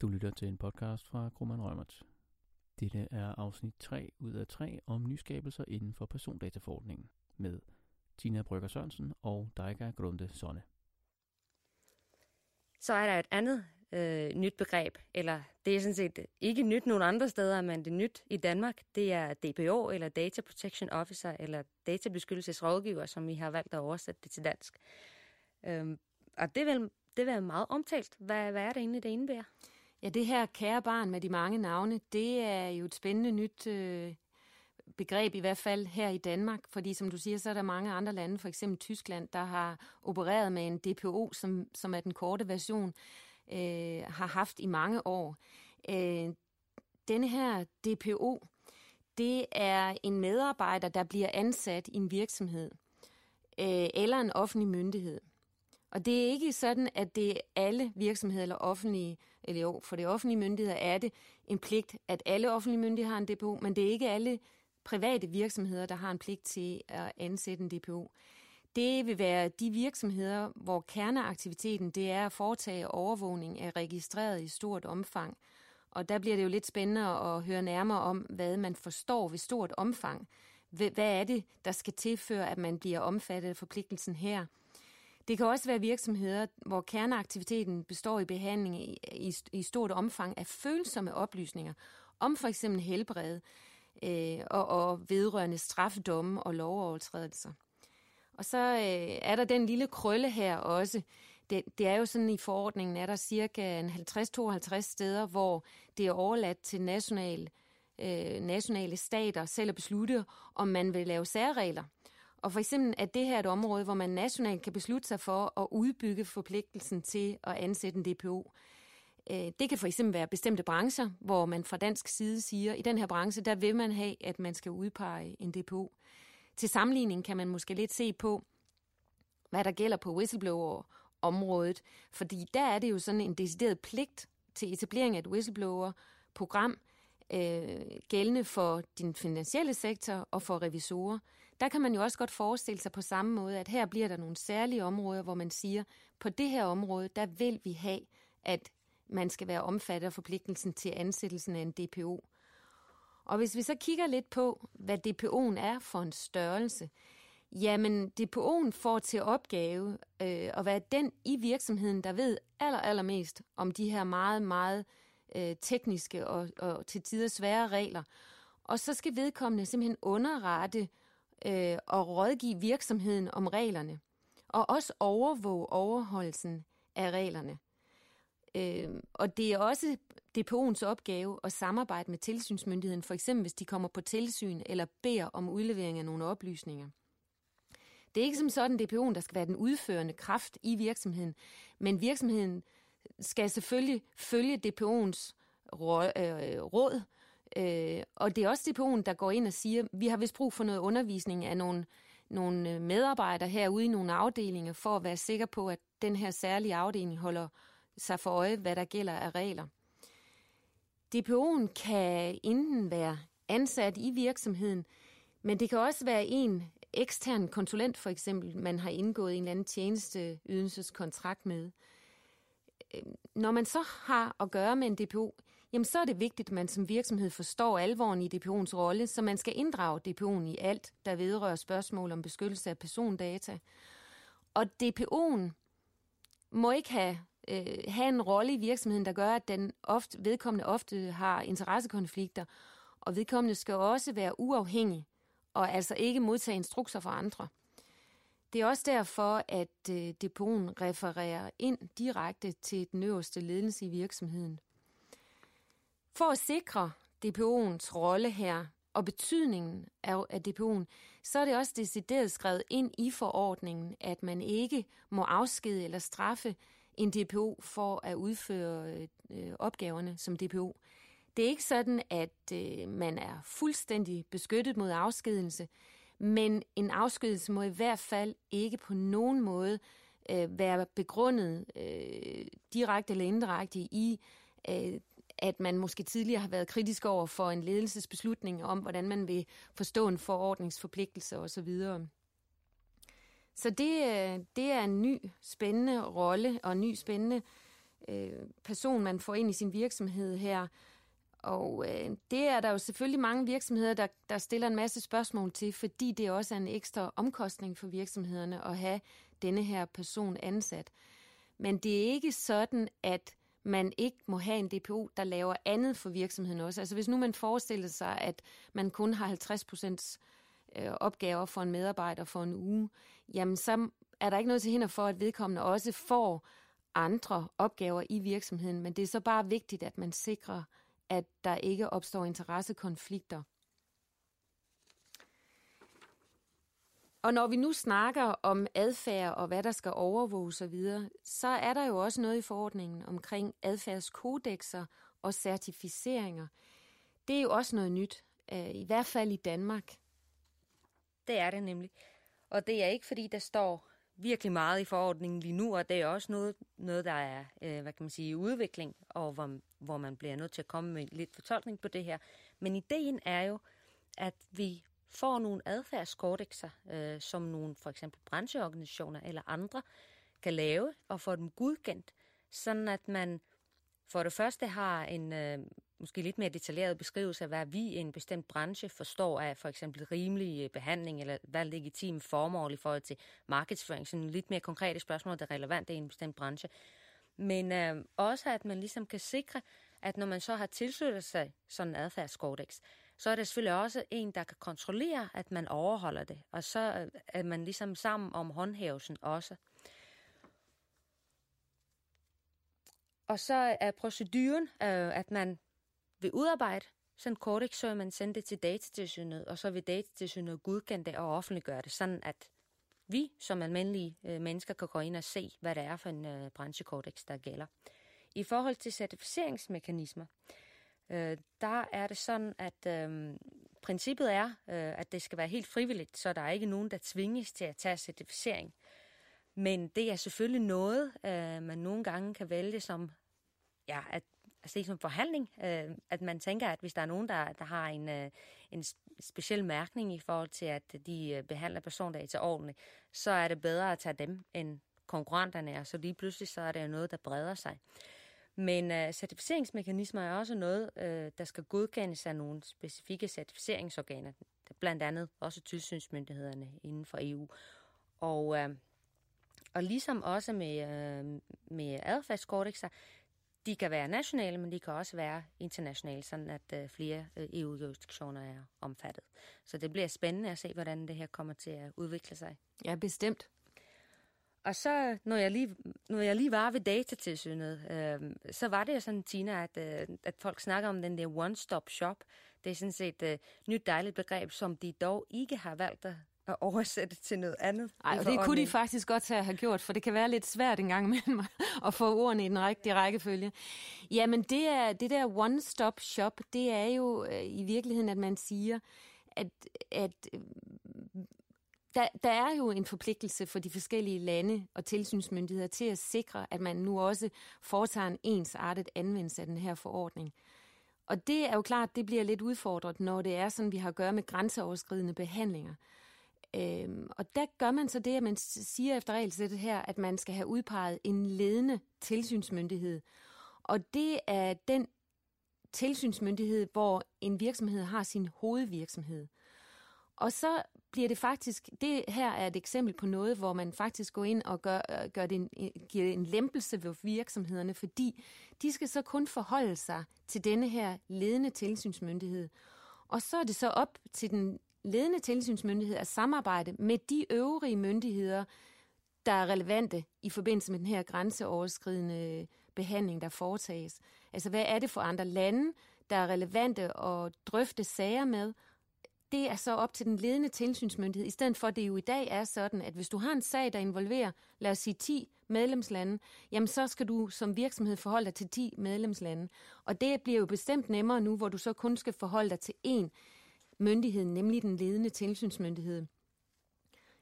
Du lytter til en podcast fra Grumman Rømert. Dette er afsnit 3 ud af 3 om nyskabelser inden for persondataforordningen med Tina Brygger Sørensen og Daiga Grunde Sonne. Så er der et andet øh, nyt begreb, eller det er sådan set ikke nyt nogen andre steder, men det er nyt i Danmark. Det er DPO, eller Data Protection Officer, eller databeskyttelsesrådgiver, som vi har valgt at oversætte det til dansk. Øhm, og det vel det vil meget omtalt. Hvad, hvad er det egentlig, det indebærer? Ja, det her kære barn med de mange navne, det er jo et spændende nyt øh, begreb, i hvert fald her i Danmark. Fordi som du siger, så er der mange andre lande, for eksempel Tyskland, der har opereret med en DPO, som, som er den korte version, øh, har haft i mange år. Øh, denne her DPO, det er en medarbejder, der bliver ansat i en virksomhed øh, eller en offentlig myndighed. Og det er ikke sådan, at det er alle virksomheder eller offentlige, eller jo, for det offentlige myndigheder er det en pligt, at alle offentlige myndigheder har en DPO, men det er ikke alle private virksomheder, der har en pligt til at ansætte en DPO. Det vil være de virksomheder, hvor kerneaktiviteten det er at foretage overvågning af registreret i stort omfang. Og der bliver det jo lidt spændende at høre nærmere om, hvad man forstår ved stort omfang. Hvad er det, der skal tilføre, at man bliver omfattet af forpligtelsen her? Det kan også være virksomheder, hvor kerneaktiviteten består i behandling i, i, i stort omfang af følsomme oplysninger om for eksempel helbred øh, og, og vedrørende straffedomme og lovovertrædelser. Og så øh, er der den lille krølle her også. Det, det er jo sådan i forordningen, er der cirka 50-52 steder, hvor det er overladt til national, øh, nationale stater selv at beslutte, om man vil lave særregler. Og for eksempel er det her et område, hvor man nationalt kan beslutte sig for at udbygge forpligtelsen til at ansætte en DPO. Øh, det kan for eksempel være bestemte brancher, hvor man fra dansk side siger, at i den her branche, der vil man have, at man skal udpege en DPO. Til sammenligning kan man måske lidt se på, hvad der gælder på whistleblower-området, fordi der er det jo sådan en decideret pligt til etablering af et whistleblower-program, øh, gældende for din finansielle sektor og for revisorer. Der kan man jo også godt forestille sig på samme måde, at her bliver der nogle særlige områder, hvor man siger, på det her område, der vil vi have, at man skal være omfattet af forpligtelsen til ansættelsen af en DPO. Og hvis vi så kigger lidt på, hvad DPO'en er for en størrelse, jamen DPO'en får til opgave øh, at være den i virksomheden, der ved aller, allermest om de her meget, meget øh, tekniske og, og til tider svære regler. Og så skal vedkommende simpelthen underrette øh, og rådgive virksomheden om reglerne. Og også overvåge overholdelsen af reglerne. Øh, og det er også DPO'ens opgave at samarbejde med tilsynsmyndigheden, for eksempel hvis de kommer på tilsyn eller beder om udlevering af nogle oplysninger. Det er ikke som sådan DPO'en, der skal være den udførende kraft i virksomheden, men virksomheden skal selvfølgelig følge DPO'ens øh, råd, øh, og det er også DPO'en, der går ind og siger, vi har vist brug for noget undervisning af nogle, nogle øh, medarbejdere herude i nogle afdelinger, for at være sikker på, at den her særlige afdeling holder sig for øje, hvad der gælder af regler. DPO'en kan enten være ansat i virksomheden, men det kan også være en ekstern konsulent, for eksempel, man har indgået en eller anden tjenesteydelseskontrakt med. Øh, når man så har at gøre med en DPO, jamen så er det vigtigt, at man som virksomhed forstår alvoren i DPO'ens rolle, så man skal inddrage DPO'en i alt, der vedrører spørgsmål om beskyttelse af persondata. Og DPO'en må ikke have, øh, have en rolle i virksomheden, der gør, at den ofte, vedkommende ofte har interessekonflikter, og vedkommende skal også være uafhængig, og altså ikke modtage instrukser fra andre. Det er også derfor, at øh, depoten refererer ind direkte til den øverste ledelse i virksomheden. For at sikre DPO'ens rolle her og betydningen af, af DPO'en, så er det også decideret skrevet ind i forordningen, at man ikke må afskede eller straffe en DPO for at udføre øh, opgaverne som DPO. Det er ikke sådan, at øh, man er fuldstændig beskyttet mod afskedelse, men en afskedelse må i hvert fald ikke på nogen måde øh, være begrundet øh, direkte eller indirekte i, øh, at man måske tidligere har været kritisk over for en ledelsesbeslutning om, hvordan man vil forstå en forordningsforpligtelse osv. Så det, øh, det er en ny spændende rolle og en ny spændende øh, person, man får ind i sin virksomhed her. Og øh, det er der jo selvfølgelig mange virksomheder, der, der stiller en masse spørgsmål til, fordi det også er en ekstra omkostning for virksomhederne at have denne her person ansat. Men det er ikke sådan, at man ikke må have en DPO, der laver andet for virksomheden også. Altså hvis nu man forestiller sig, at man kun har 50 procents øh, opgaver for en medarbejder for en uge, jamen så er der ikke noget til hinder for, at vedkommende også får andre opgaver i virksomheden, men det er så bare vigtigt, at man sikrer, at der ikke opstår interessekonflikter. Og når vi nu snakker om adfærd og hvad der skal overvåges og videre, så er der jo også noget i forordningen omkring adfærdskodexer og certificeringer. Det er jo også noget nyt, øh, i hvert fald i Danmark. Det er det nemlig. Og det er ikke fordi, der står virkelig meget i forordningen lige nu, og det er også noget, noget der er, øh, hvad kan man sige, i udvikling, og hvor, hvor man bliver nødt til at komme med lidt fortolkning på det her. Men ideen er jo, at vi får nogle adfærdskodexer, øh, som nogle for eksempel brancheorganisationer eller andre kan lave, og få dem godkendt, sådan at man for det første har en øh, måske lidt mere detaljeret beskrivelse af, hvad vi i en bestemt branche forstår af for eksempel rimelig øh, behandling, eller hvad legitim formål i forhold til markedsføring, sådan lidt mere konkrete spørgsmål, der er relevante i en bestemt branche. Men øh, også, at man ligesom kan sikre, at når man så har tilsluttet sig sådan en adfærdskodex, så er det selvfølgelig også en, der kan kontrollere, at man overholder det. Og så øh, er man ligesom sammen om håndhævelsen også. Og så er proceduren, øh, at man vil udarbejde sådan en kodex, så man sender det til datatilsynet, og så vil datatilsynet godkende det og offentliggøre det, sådan at vi som almindelige øh, mennesker kan gå ind og se, hvad det er for en øh, branchekodex, der gælder. I forhold til certificeringsmekanismer, øh, Øh, der er det sådan, at øh, princippet er, øh, at det skal være helt frivilligt, så der er ikke nogen, der tvinges til at tage certificering. Men det er selvfølgelig noget, øh, man nogle gange kan vælge som, ja, at altså det som forhandling, øh, at man tænker, at hvis der er nogen, der, der har en, øh, en speciel mærkning i forhold til, at de øh, behandler persondata ordentligt, så er det bedre at tage dem end konkurrenterne, og så lige pludselig så er det noget, der breder sig. Men uh, certificeringsmekanismer er også noget, uh, der skal godkendes af nogle specifikke certificeringsorganer, blandt andet også tilsynsmyndighederne inden for EU. Og, uh, og ligesom også med, uh, med adfærdskodexer, de kan være nationale, men de kan også være internationale, sådan at uh, flere uh, EU-jurisdiktioner er omfattet. Så det bliver spændende at se, hvordan det her kommer til at udvikle sig. Ja, bestemt. Og så, når jeg lige, når jeg lige var ved datatilsynet, øh, så var det jo sådan, Tina, at, øh, at folk snakker om den der one-stop shop. Det er sådan set et øh, nyt dejligt begreb, som de dog ikke har valgt at at oversætte til noget andet. Nej, og det kunne de faktisk godt have gjort, for det kan være lidt svært en gang imellem at få ordene i den rigtige rækkefølge. Jamen det, er, det der one-stop shop, det er jo øh, i virkeligheden, at man siger, at, at der, der er jo en forpligtelse for de forskellige lande og tilsynsmyndigheder til at sikre, at man nu også foretager en ensartet anvendelse af den her forordning. Og det er jo klart, det bliver lidt udfordret, når det er sådan, vi har at gøre med grænseoverskridende behandlinger. Øhm, og der gør man så det, at man siger efter regelsættet her, at man skal have udpeget en ledende tilsynsmyndighed. Og det er den tilsynsmyndighed, hvor en virksomhed har sin hovedvirksomhed. Og så bliver det faktisk, det her er et eksempel på noget, hvor man faktisk går ind og gør, øh, gør det en, øh, giver en lempelse ved virksomhederne, fordi de skal så kun forholde sig til denne her ledende tilsynsmyndighed. Og så er det så op til den ledende tilsynsmyndighed at samarbejde med de øvrige myndigheder, der er relevante i forbindelse med den her grænseoverskridende øh, behandling, der foretages. Altså, hvad er det for andre lande, der er relevante at drøfte sager med, det er så op til den ledende tilsynsmyndighed, i stedet for at det jo i dag er sådan, at hvis du har en sag, der involverer, lad os sige 10 medlemslande, jamen så skal du som virksomhed forholde dig til 10 medlemslande. Og det bliver jo bestemt nemmere nu, hvor du så kun skal forholde dig til én myndighed, nemlig den ledende tilsynsmyndighed.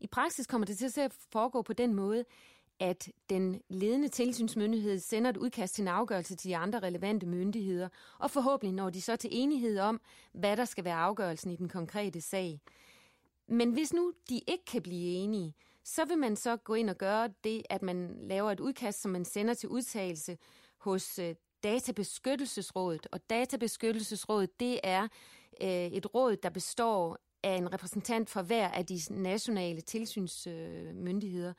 I praksis kommer det til at foregå på den måde, at den ledende tilsynsmyndighed sender et udkast til en afgørelse til de andre relevante myndigheder, og forhåbentlig når de så til enighed om, hvad der skal være afgørelsen i den konkrete sag. Men hvis nu de ikke kan blive enige, så vil man så gå ind og gøre det, at man laver et udkast, som man sender til udtalelse hos øh, Databeskyttelsesrådet. Og Databeskyttelsesrådet, det er øh, et råd, der består af en repræsentant for hver af de nationale tilsynsmyndigheder.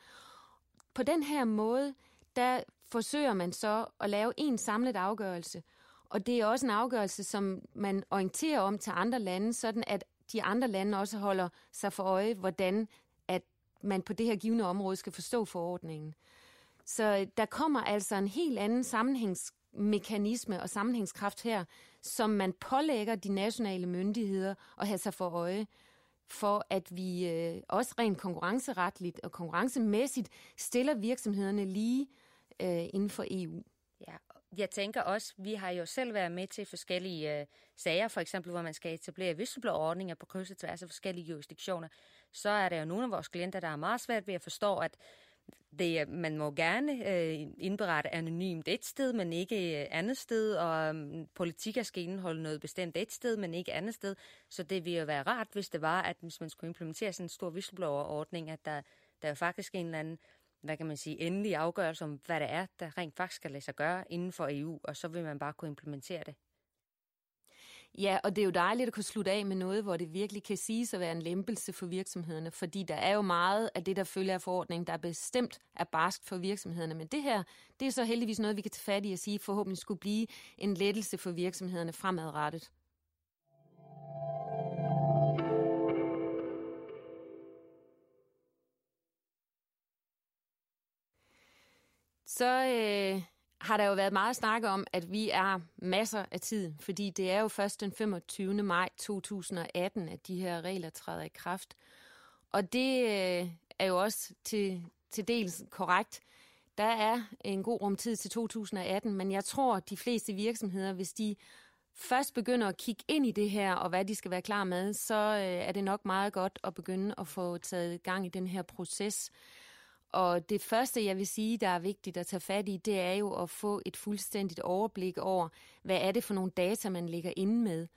På den her måde, der forsøger man så at lave en samlet afgørelse, og det er også en afgørelse, som man orienterer om til andre lande, sådan at de andre lande også holder sig for øje, hvordan at man på det her givende område skal forstå forordningen. Så øh, der kommer altså en helt anden sammenhængsmekanisme og sammenhængskraft her, som man pålægger de nationale myndigheder at have sig for øje, for at vi øh, også rent konkurrenceretligt og konkurrencemæssigt stiller virksomhederne lige øh, inden for EU. Ja, jeg tænker også, vi har jo selv været med til forskellige øh, sager, for eksempel hvor man skal etablere whistleblower-ordninger på kryds og tværs af forskellige jurisdiktioner, så er der jo nogle af vores klienter, der er meget svært ved at forstå, at det, man må gerne øh, indberette anonymt et sted, men ikke øh, andet sted, og mm, um, politikker skal indeholde noget bestemt et sted, men ikke andet sted. Så det ville jo være rart, hvis det var, at hvis man skulle implementere sådan en stor whistleblower-ordning, at der, der er faktisk en eller anden hvad kan man sige, endelig afgørelse om, hvad det er, der rent faktisk skal lade sig gøre inden for EU, og så vil man bare kunne implementere det. Ja, og det er jo dejligt at kunne slutte af med noget, hvor det virkelig kan siges at være en lempelse for virksomhederne, fordi der er jo meget af det, der følger af forordningen, der er bestemt er barsk for virksomhederne. Men det her, det er så heldigvis noget, vi kan tage fat i og sige, forhåbentlig skulle blive en lettelse for virksomhederne fremadrettet. Så øh, har der jo været meget snak om, at vi er masser af tid, fordi det er jo først den 25. maj 2018, at de her regler træder i kraft. Og det øh, er jo også til, til dels korrekt. Der er en god rumtid til 2018, men jeg tror, at de fleste virksomheder, hvis de først begynder at kigge ind i det her, og hvad de skal være klar med, så øh, er det nok meget godt at begynde at få taget gang i den her proces. Og det første, jeg vil sige, der er vigtigt at tage fat i, det er jo at få et fuldstændigt overblik over, hvad er det for nogle data, man ligger inde med.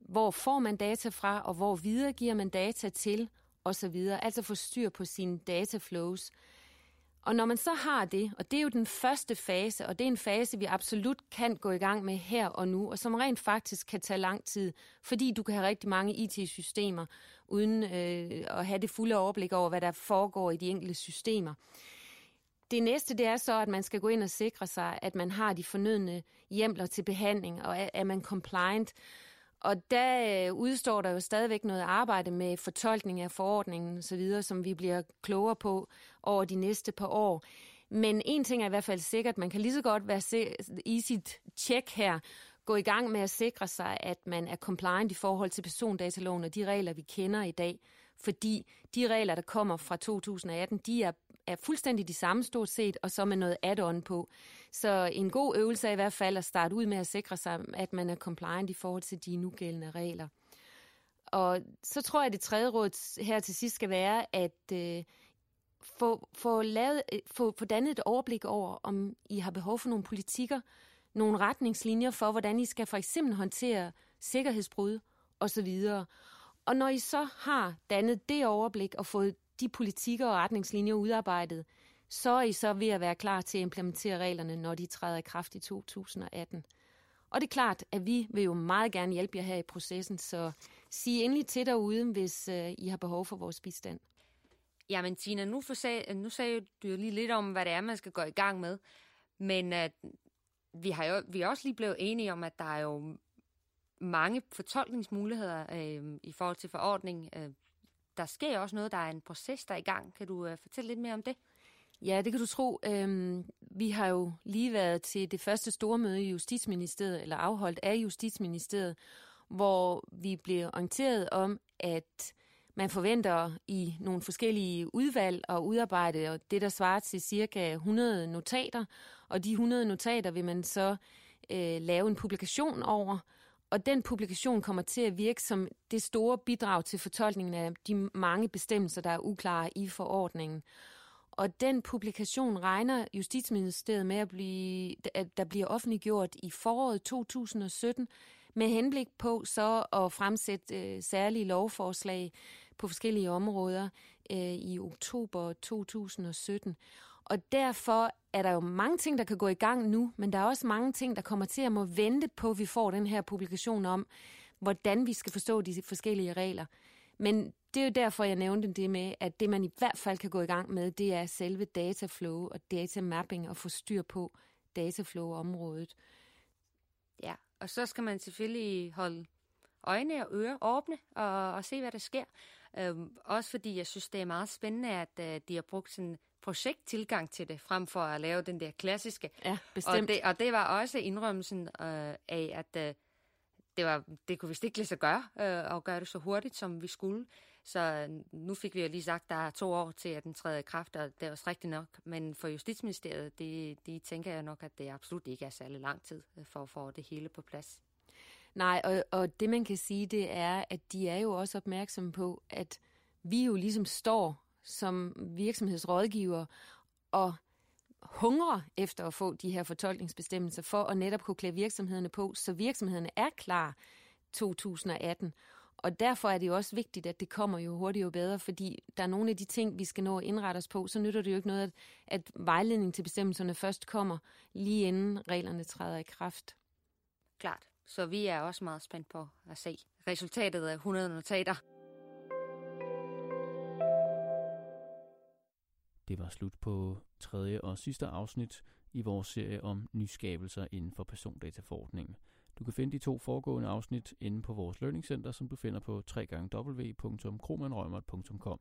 Hvor får man data fra, og hvor videregiver man data til, osv. Altså få styr på sine dataflows. Og når man så har det, og det er jo den første fase, og det er en fase, vi absolut kan gå i gang med her og nu, og som rent faktisk kan tage lang tid, fordi du kan have rigtig mange IT-systemer, uden øh, at have det fulde overblik over, hvad der foregår i de enkelte systemer. Det næste, det er så, at man skal gå ind og sikre sig, at man har de fornødne hjemler til behandling, og er, er man compliant. Og der øh, udstår der jo stadigvæk noget arbejde med fortolkning af forordningen osv., som vi bliver klogere på over de næste par år. Men en ting er i hvert fald sikkert, man kan lige så godt være i sit tjek her, gå i gang med at sikre sig, at man er compliant i forhold til persondataloven og de regler, vi kender i dag. Fordi de regler, der kommer fra 2018, de er, er fuldstændig de samme stort set, og så med noget add-on på. Så en god øvelse er i hvert fald at starte ud med at sikre sig, at man er compliant i forhold til de nugældende regler. Og så tror jeg, at det tredje råd her til sidst skal være, at øh, få, få, lavet, øh, få, få dannet et overblik over, om I har behov for nogle politikker, nogle retningslinjer for, hvordan I skal for eksempel håndtere sikkerhedsbrud osv. Og når I så har dannet det overblik og fået de politikker og retningslinjer udarbejdet, så er I så ved at være klar til at implementere reglerne, når de træder i kraft i 2018. Og det er klart, at vi vil jo meget gerne hjælpe jer her i processen, så sig endelig til derude, hvis øh, I har behov for vores bistand. Jamen Tina, nu, forsag, nu sagde du jo lige lidt om, hvad det er, man skal gå i gang med. Men uh, vi, har jo, vi er også lige blevet enige om, at der er jo mange fortolkningsmuligheder øh, i forhold til forordning. Øh, der sker også noget, der er en proces, der er i gang. Kan du øh, fortælle lidt mere om det? Ja, det kan du tro. Øhm, vi har jo lige været til det første store møde i Justitsministeriet, eller afholdt af Justitsministeriet, hvor vi blev orienteret om, at man forventer i nogle forskellige udvalg at udarbejde det, der svarer til cirka 100 notater, og de 100 notater vil man så øh, lave en publikation over, og den publikation kommer til at virke som det store bidrag til fortolkningen af de mange bestemmelser, der er uklare i forordningen. Og den publikation regner Justitsministeriet med at, blive, at der bliver offentliggjort i foråret 2017, med henblik på så at fremsætte øh, særlige lovforslag på forskellige områder øh, i oktober 2017. Og derfor er der jo mange ting, der kan gå i gang nu, men der er også mange ting, der kommer til at må vente på, at vi får den her publikation om, hvordan vi skal forstå de forskellige regler. Men det er jo derfor, jeg nævnte det med, at det man i hvert fald kan gå i gang med, det er selve dataflow og datamapping og få styr på dataflow-området. Ja, og så skal man selvfølgelig holde øjne og ører åbne og, og se, hvad der sker. Øhm, også fordi jeg synes, det er meget spændende, at øh, de har brugt sådan projekttilgang til det, frem for at lave den der klassiske. Ja, bestemt. Og det, og det var også indrømmelsen uh, af, at uh, det, var, det kunne vist ikke lade sig gøre, uh, at gøre det så hurtigt, som vi skulle. Så nu fik vi jo lige sagt, at der er to år til, at den træder i kraft, og det er også rigtigt nok. Men for Justitsministeriet, de, de tænker jeg nok, at det absolut ikke er særlig lang tid for at få det hele på plads. Nej, og, og det man kan sige, det er, at de er jo også opmærksomme på, at vi jo ligesom står som virksomhedsrådgiver og hungrer efter at få de her fortolkningsbestemmelser for at netop kunne klæde virksomhederne på, så virksomhederne er klar 2018. Og derfor er det jo også vigtigt, at det kommer jo hurtigere og bedre, fordi der er nogle af de ting, vi skal nå at indrette os på, så nytter det jo ikke noget, at, at vejledning til bestemmelserne først kommer lige inden reglerne træder i kraft. Klart. Så vi er også meget spændt på at se resultatet af 100 notater. Det var slut på tredje og sidste afsnit i vores serie om nyskabelser inden for persondataforordningen. Du kan finde de to foregående afsnit inde på vores learningcenter, som du finder på www.kromanrømert.com.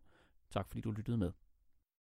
Tak fordi du lyttede med.